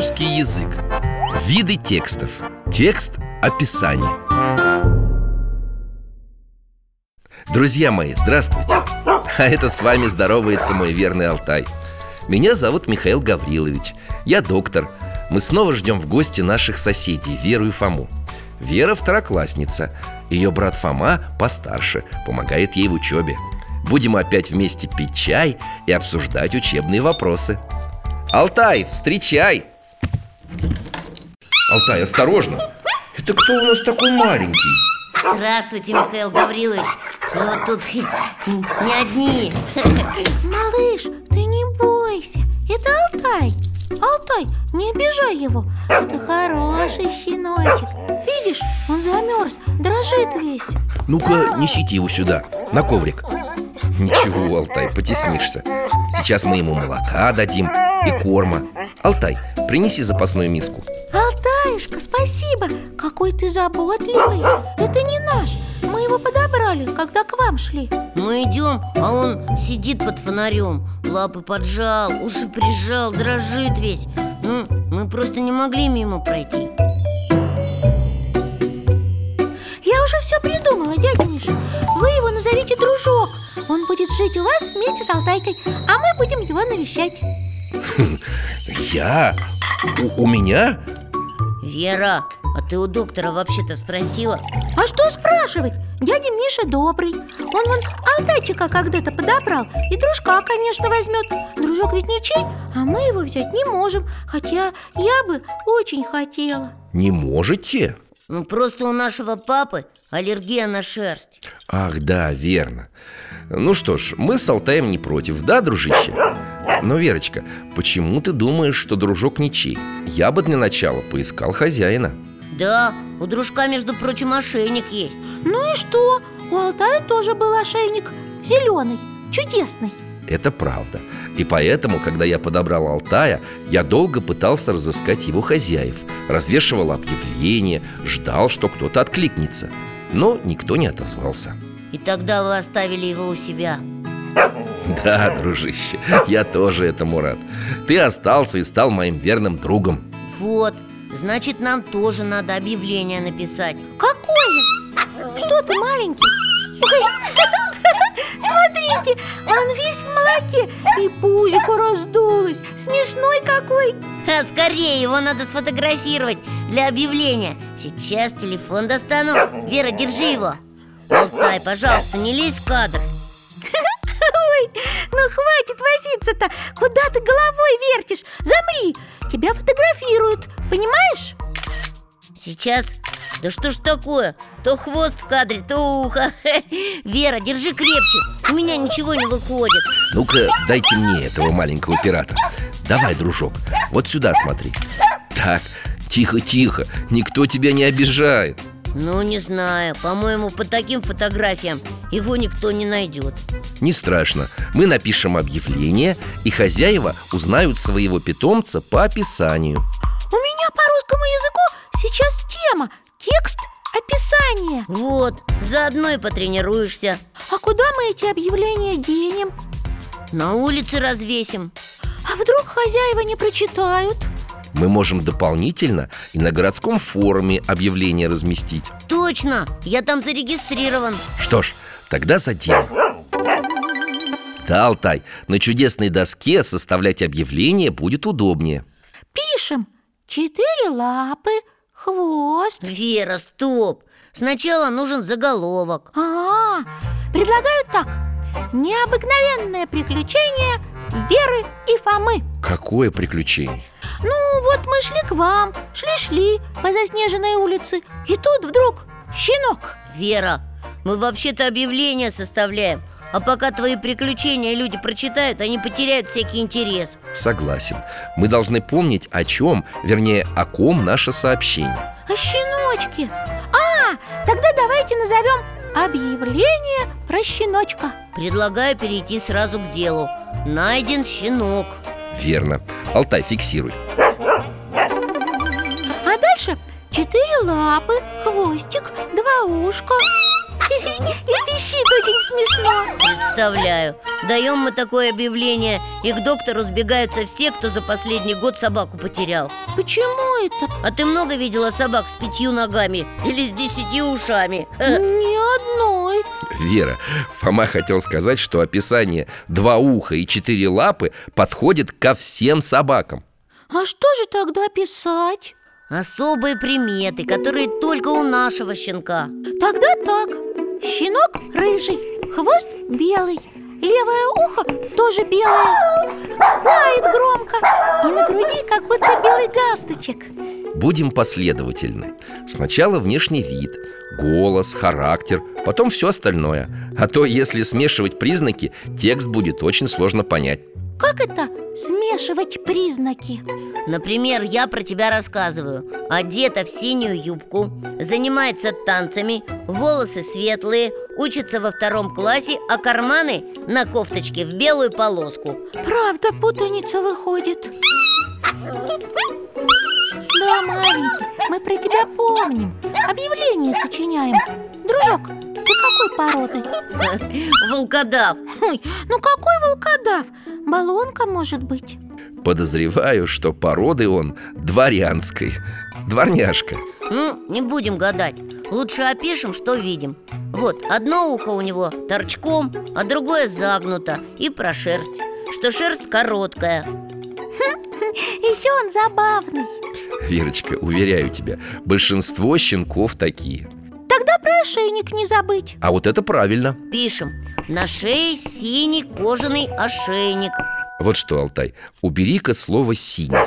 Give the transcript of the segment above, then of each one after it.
Русский язык. Виды текстов. Текст описание Друзья мои, здравствуйте. А это с вами здоровается мой верный Алтай. Меня зовут Михаил Гаврилович. Я доктор. Мы снова ждем в гости наших соседей Веру и Фому. Вера второклассница. Ее брат Фома постарше Помогает ей в учебе. Будем опять вместе пить чай и обсуждать учебные вопросы. Алтай, встречай! Алтай, осторожно! Это кто у нас такой маленький? Здравствуйте, Михаил Гаврилович. Вот тут не одни. Малыш, ты не бойся. Это Алтай. Алтай, не обижай его. Это хороший щеночек. Видишь, он замерз, дрожит весь. Ну-ка, несите его сюда, на коврик. Ничего, Алтай, потеснишься. Сейчас мы ему молока дадим и корма. Алтай, принеси запасную миску спасибо! Какой ты заботливый! Это не наш! Мы его подобрали, когда к вам шли. Мы идем, а он сидит под фонарем. Лапы поджал, уши прижал, дрожит весь. Ну, Мы просто не могли мимо пройти. Я уже все придумала, дядя Миша. Вы его назовите дружок. Он будет жить у вас вместе с Алтайкой А мы будем его навещать. Я? У, у меня? Вера, а ты у доктора вообще-то спросила? А что спрашивать? Дядя Миша добрый Он вон Алтайчика когда-то подобрал И дружка, конечно, возьмет Дружок ведь ничей, а мы его взять не можем Хотя я бы очень хотела Не можете? Ну, просто у нашего папы аллергия на шерсть Ах, да, верно Ну что ж, мы с Алтаем не против, да, дружище? Но, Верочка, почему ты думаешь, что дружок ничей? Я бы для начала поискал хозяина. Да, у дружка, между прочим, ошейник есть. Ну и что? У Алтая тоже был ошейник. Зеленый, чудесный. Это правда. И поэтому, когда я подобрал Алтая Я долго пытался разыскать его хозяев Развешивал объявления Ждал, что кто-то откликнется. Но никто не отозвался. И тогда вы оставили его у себя Да, дружище, я тоже этому рад. Ты остался и стал моим верным другом. Вот, значит, нам тоже надо объявление написать. Какое? Что ты маленький? Ой, смотрите, он весь в молоке И пузико раздулось Смешной какой. А, Скорее, его надо сфотографировать для объявления. Сейчас телефон достану. Вера, держи его. Алтай, пожалуйста, не лезь в кадр ну хватит возиться-то! Куда ты головой вертишь? Замри, тебя фотографируют, понимаешь? Сейчас? Да что ж такое? То хвост в кадре, то ухо. Вера, держи крепче. У меня ничего не выходит. Ну-ка, дайте мне этого маленького пирата. Давай, дружок, вот сюда смотри. Так, тихо-тихо, никто тебя не обижает. Ну, не знаю, по-моему, по таким фотографиям его никто не найдет. Не страшно, мы напишем объявление И хозяева узнают своего питомца по описанию. У меня по русскому языку сейчас тема Текст описание Вот, заодно и потренируешься. А куда мы эти объявления денем? На улице развесим. А вдруг хозяева не прочитают? Мы можем дополнительно и на городском форуме объявление разместить. Точно, я там зарегистрирован. Что ж, тогда за дело Да, Алтай, на чудесной доске составлять объявление будет удобнее. Пишем. Четыре лапы, хвост. Вера, стоп. Сначала нужен заголовок. А, предлагаю так. Необыкновенное приключение Веры и Фомы. Какое приключение? Ну, вот мы шли к вам Шли-шли по заснеженной улице И тут вдруг щенок. Вера, мы вообще-то объявление составляем. А пока твои приключения люди прочитают, они потеряют всякий интерес. Согласен. Мы должны помнить, о чем, вернее, о ком наше сообщение. О щеночке. А, тогда давайте назовем объявление про щеночка. Предлагаю перейти сразу к делу. Найден щенок. Верно. Алтай, фиксируй. А дальше четыре лапы, хвостик, два ушка пищит очень смешно Представляю Даем мы такое объявление И к доктору сбегаются все, кто за последний год собаку потерял Почему это? А ты много видела собак с пятью ногами? Или с десятью ушами? Ни одной Вера, Фома хотел сказать, что описание «два уха и четыре лапы» подходит ко всем собакам А что же тогда писать? Особые приметы, которые только у нашего щенка Тогда так Щенок рыжий, хвост белый Левое ухо тоже белое. Лает громко И на груди как будто белый галстучек. Будем последовательны. Сначала внешний вид, голос, характер, потом все остальное. А то, если смешивать признаки, текст будет очень сложно понять. Как это смешивать признаки? Например, я про тебя рассказываю. Одета в синюю юбку Занимается танцами Волосы светлые Учится во втором классе А карманы на кофточке в белую полоску. Правда, путаница выходит. Да, маленький, мы про тебя помним. Объявление сочиняем Дружок, ты какой породы? Волкодав. Ой, ну какой волкодав? Баллонка может быть. Подозреваю, что породы он дворянской Дворняжка. Ну, не будем гадать. Лучше опишем, что видим. Вот, одно ухо у него торчком, а другое загнуто И про шерсть Что шерсть короткая. Еще он забавный. Верочка, уверяю тебя, большинство щенков такие про ошейник не забыть. А вот это правильно. Пишем. На шее синий кожаный ошейник. Вот что, Алтай, убери-ка слово «синий»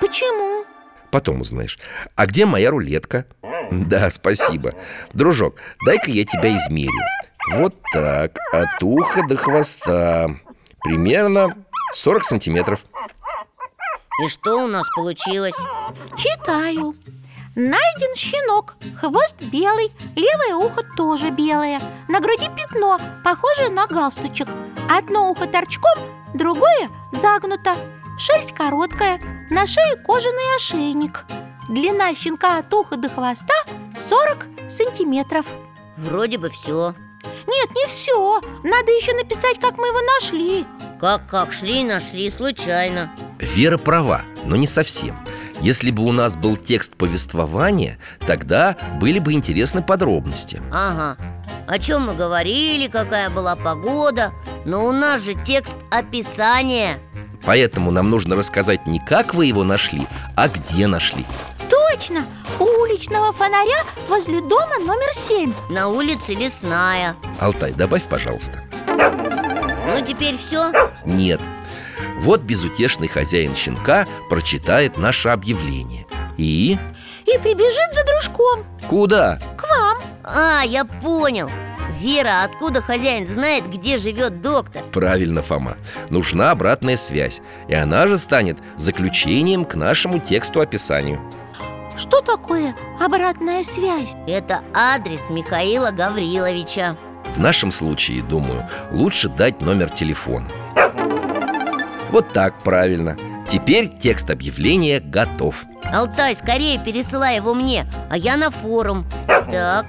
Почему? Потом узнаешь. А где моя рулетка? Да, спасибо. Дружок, дай-ка я тебя измерю. Вот так, от уха до хвоста. Примерно 40 сантиметров. И что у нас получилось? Читаю Найден щенок, хвост белый, левое ухо тоже белое. На груди пятно, похожее на галстучек. Одно ухо торчком, другое загнуто. Шерсть короткая, на шее кожаный ошейник. Длина щенка от уха до хвоста 40 сантиметров. Вроде бы все Нет, не все Надо еще написать, как мы его нашли. Как-как, шли, нашли, случайно. Вера права, но не совсем Если бы у нас был текст повествования Тогда были бы интересны подробности. Ага. О чем мы говорили, какая была погода? Но у нас же текст описания. Поэтому нам нужно рассказать не как вы его нашли, а где нашли. Точно! У уличного фонаря возле дома номер семь. На улице лесная. Алтай, добавь, пожалуйста. Ну теперь все? Нет Вот безутешный хозяин щенка прочитает наше объявление И? И прибежит за дружком Куда? К вам А, я понял Вера, откуда хозяин знает, где живет доктор? Правильно, Фома Нужна обратная связь И она же станет заключением к нашему тексту описанию Что такое обратная связь? Это адрес Михаила Гавриловича В нашем случае, думаю, лучше дать номер телефона Вот так, правильно. Теперь текст объявления готов. Алтай, скорее пересылай его мне, а я на форум. Так,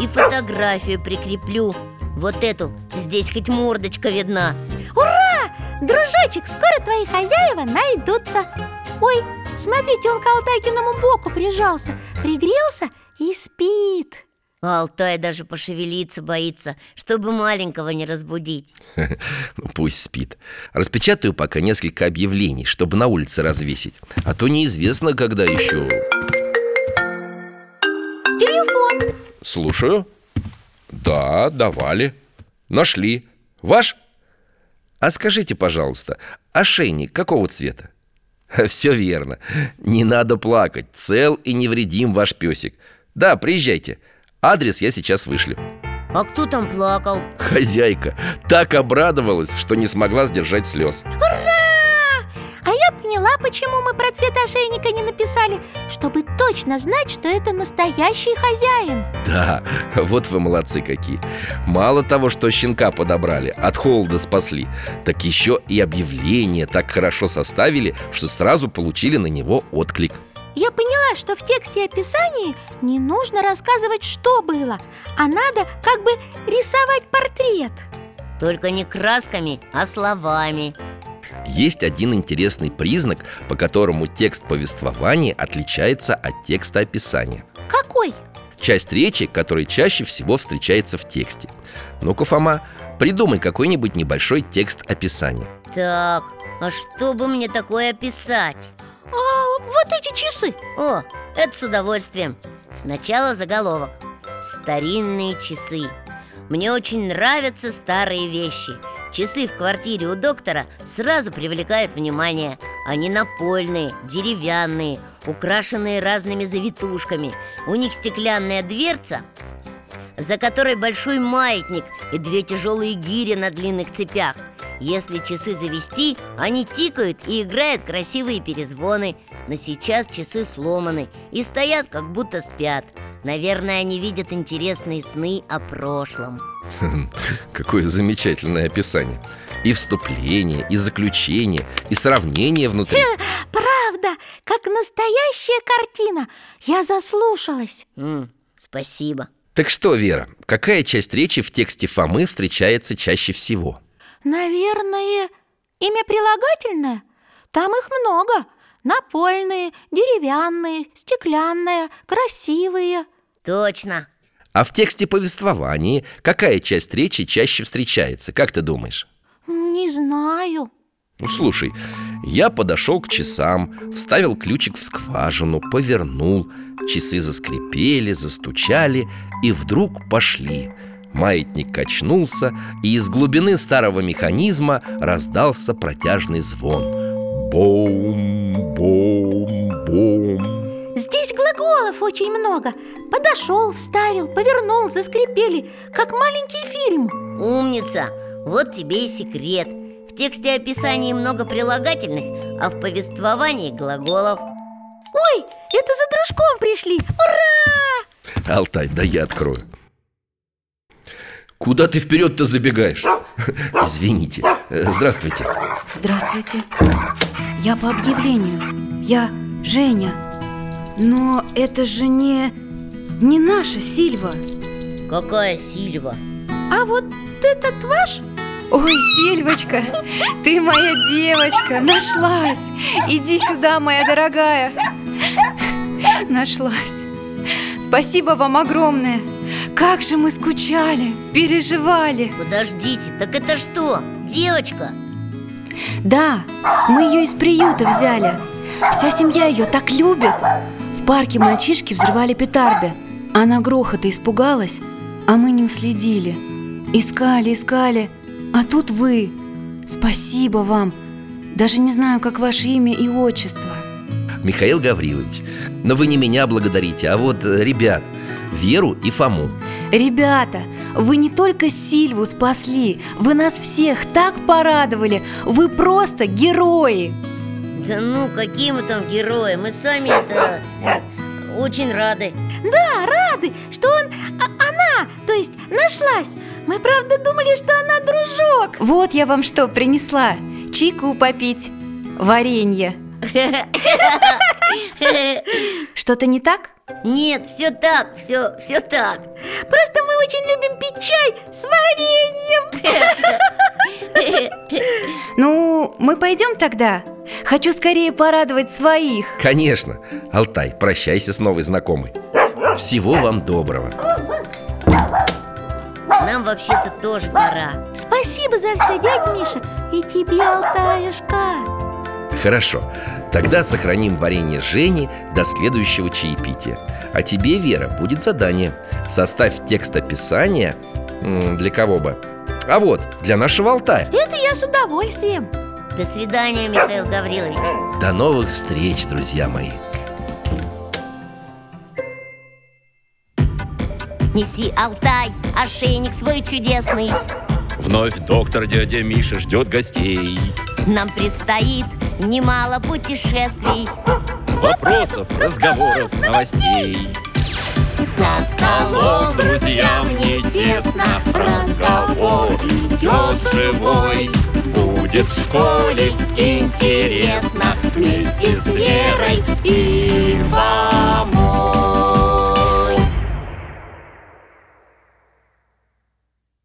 и фотографию прикреплю. Вот эту, здесь хоть мордочка видна. Ура! Дружочек, скоро твои хозяева найдутся. Ой, смотрите, он к Алтайкиному боку прижался Пригрелся и спит А Алтай даже пошевелиться боится, чтобы маленького не разбудить. Ну, Пусть спит. Распечатаю пока несколько объявлений, чтобы на улице развесить. А то неизвестно, когда еще. Телефон. Слушаю. Да, давали. Нашли. Ваш? А скажите, пожалуйста, ошейник какого цвета? Все верно. Не надо плакать. Цел и невредим ваш песик Да, приезжайте Адрес я сейчас вышлю. А кто там плакал? Хозяйка так обрадовалась, что не смогла сдержать слез. А я поняла, почему мы про цвет ошейника не написали Чтобы точно знать, что это настоящий хозяин. Да, вот вы молодцы какие. Мало того, что щенка подобрали, от холода спасли Так еще и объявление так хорошо составили, что сразу получили на него отклик Я поняла, что в тексте описании не нужно рассказывать, что было А надо как бы рисовать портрет. Только не красками, а словами. Есть один интересный признак, по которому текст повествования отличается от текста описания. Какой? Часть речи, которая чаще всего встречается в тексте. Ну-ка, Фома, придумай какой-нибудь небольшой текст описания. Так, а что бы мне такое описать? А, вот эти часы. О, это с удовольствием. Сначала заголовок. Старинные часы. Мне очень нравятся старые вещи. Часы в квартире у доктора сразу привлекают внимание. Они напольные, деревянные, украшенные разными завитушками. У них стеклянная дверца за которой большой маятник и две тяжелые гири на длинных цепях. Если часы завести, они тикают и играют красивые перезвоны. Но сейчас часы сломаны и стоят, как будто спят. Наверное, они видят интересные сны о прошлом. Какое замечательное описание. И вступление, и заключение, и сравнение внутри. Правда, как настоящая картина. Я заслушалась. Спасибо Так что, Вера, какая часть речи в тексте Фомы встречается чаще всего? Наверное, имя прилагательное? Там их много Напольные, деревянные, стеклянные, красивые Точно А в тексте повествования какая часть речи чаще встречается, как ты думаешь? Не знаю Ну, слушай, я подошел к часам, вставил ключик в скважину, повернул Часы заскрипели, застучали и вдруг пошли. Маятник качнулся, и из глубины старого механизма раздался протяжный звон. Боум, боум, боум Здесь глаголов очень много. Подошел, вставил, повернул, заскрипели Как маленький фильм. Умница! Вот тебе и секрет. В тексте описаний много прилагательных, а в повествовании глаголов Ой, это за дружком пришли Ура! Алтай, да я открою Куда ты вперед-то забегаешь? Извините Здравствуйте Здравствуйте. Я по объявлению. Я Женя. Но это же не... не наша Сильва. Какая Сильва? А вот этот ваш? Ой, Сильвочка, ты моя девочка, нашлась. Иди сюда, моя дорогая. Нашлась. Спасибо вам огромное. Как же мы скучали, переживали. Подождите, так это что? Девочка? Да, мы ее из приюта взяли. Вся семья ее так любит. В парке мальчишки взрывали петарды. Она грохота испугалась, а мы не уследили. Искали, искали, а тут вы. Спасибо вам. Даже не знаю, как ваше имя и отчество. Михаил Гаврилович Но вы не меня благодарите, а вот э, ребят Веру и Фому Ребята, вы не только Сильву спасли, вы нас всех так порадовали. Вы просто герои. Да ну, какие мы там герои Мы сами это... Очень рады Да, рады, что он... а- она, то есть нашлась Мы правда думали, что она дружок Вот я вам что принесла. Чайку попить. Варенье. Что-то не так? Нет, все так, все, все так. Просто мы очень любим пить чай с вареньем. Ну, мы пойдем тогда. Хочу скорее порадовать своих. Конечно. Алтай, прощайся с новой знакомой. Всего вам доброго. Нам вообще-то тоже пора. Спасибо за все, дядь Миша. И тебе, Алтаюшка Хорошо, тогда сохраним варенье Жени до следующего чаепития. А тебе, Вера, будет задание. Составь текст описания Для кого бы? А вот, для нашего Алтая Это я с удовольствием. До свидания, Михаил Гаврилович. До новых встреч, друзья мои. Неси, Алтай, ошейник свой чудесный. Вновь доктор дядя Миша ждет гостей Нам предстоит немало путешествий. Вопросов, разговоров, новостей. За столом друзьям не тесно. Разговор идет живой. Будет в школе интересно. Вместе с Верой и